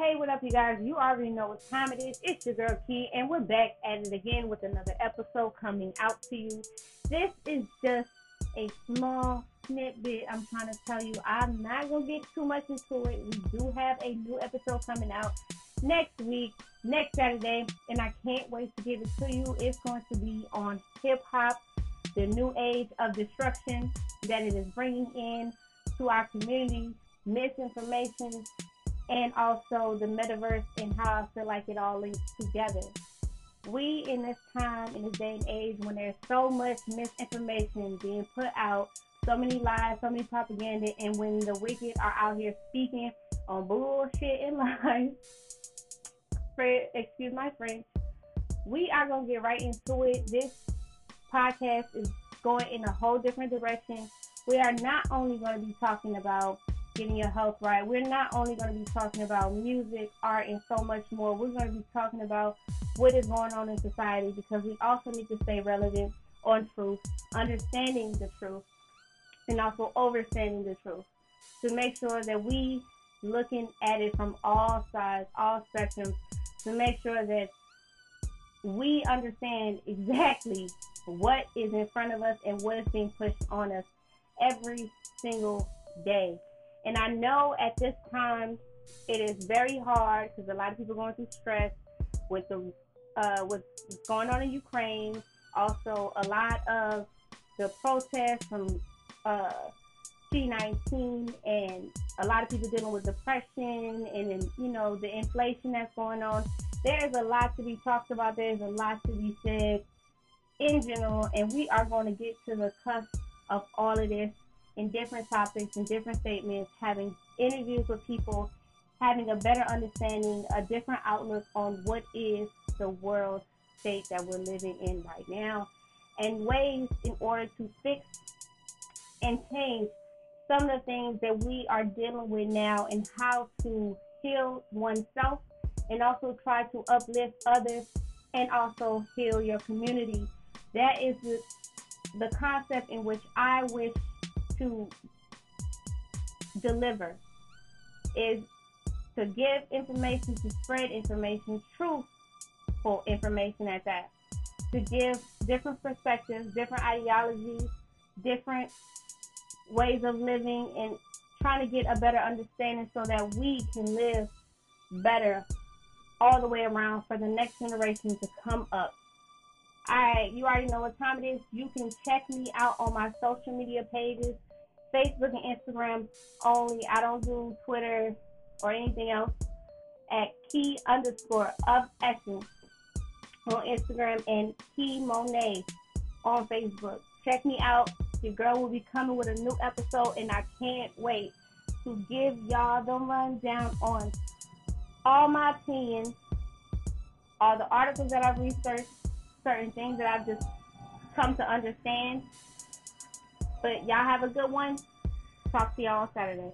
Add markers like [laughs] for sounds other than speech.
Hey, what up, you guys? You already know what time it is. It's your girl Key, and we're back at it again with another episode coming out to you. This is just a small snippet. I'm trying to tell you, I'm not gonna get too much into it. We do have a new episode coming out next week, next Saturday, and I can't wait to give it to you. It's going to be on hip hop, the new age of destruction that it is bringing in to our community, misinformation and also the metaverse and how I feel like it all links together. We in this time, in this day and age, when there's so much misinformation being put out, so many lies, so many propaganda, and when the wicked are out here speaking on bullshit and [laughs] lies, excuse my French, we are gonna get right into it. This podcast is going in a whole different direction. We are not only going to be talking about getting your health right. We're not only going to be talking about music, art, and so much more. We're going to be talking about what is going on in society because we also need to stay relevant on truth, understanding the truth, and also understanding the truth to make sure that we looking at it from all sides, all spectrums, to make sure that we understand exactly what is in front of us and what is being pushed on us every single day. And I know at this time it is very hard because a lot of people going through stress with the uh, what's going on in Ukraine. Also, a lot of the protests from uh, G19 and a lot of people dealing with depression and, you know the inflation that's going on. There's a lot to be talked about. There's a lot to be said in general, and we are going to get to the cusp of all of this in different topics and different statements, having interviews with people, having a better understanding, a different outlook on what is the world state that we're living in right now, and ways in order to fix and change some of the things that we are dealing with now and how to heal oneself and also try to uplift others and also heal your community. That is the, the concept in which I wish to deliver is to give information, to spread information, truthful information at that, to give different perspectives, different ideologies, different ways of living, and trying to get a better understanding so that we can live better all the way around for the next generation to come up. I, you already know what time it is. You can check me out on my social media pages Facebook and Instagram only. I don't do Twitter or anything else at key underscore of essence on Instagram and key Monet on Facebook. Check me out. Your girl will be coming with a new episode, and I can't wait to give y'all the rundown on all my opinions, all the articles that I've researched, certain things that I've just come to understand but y'all have a good one. Talk to y'all on Saturday.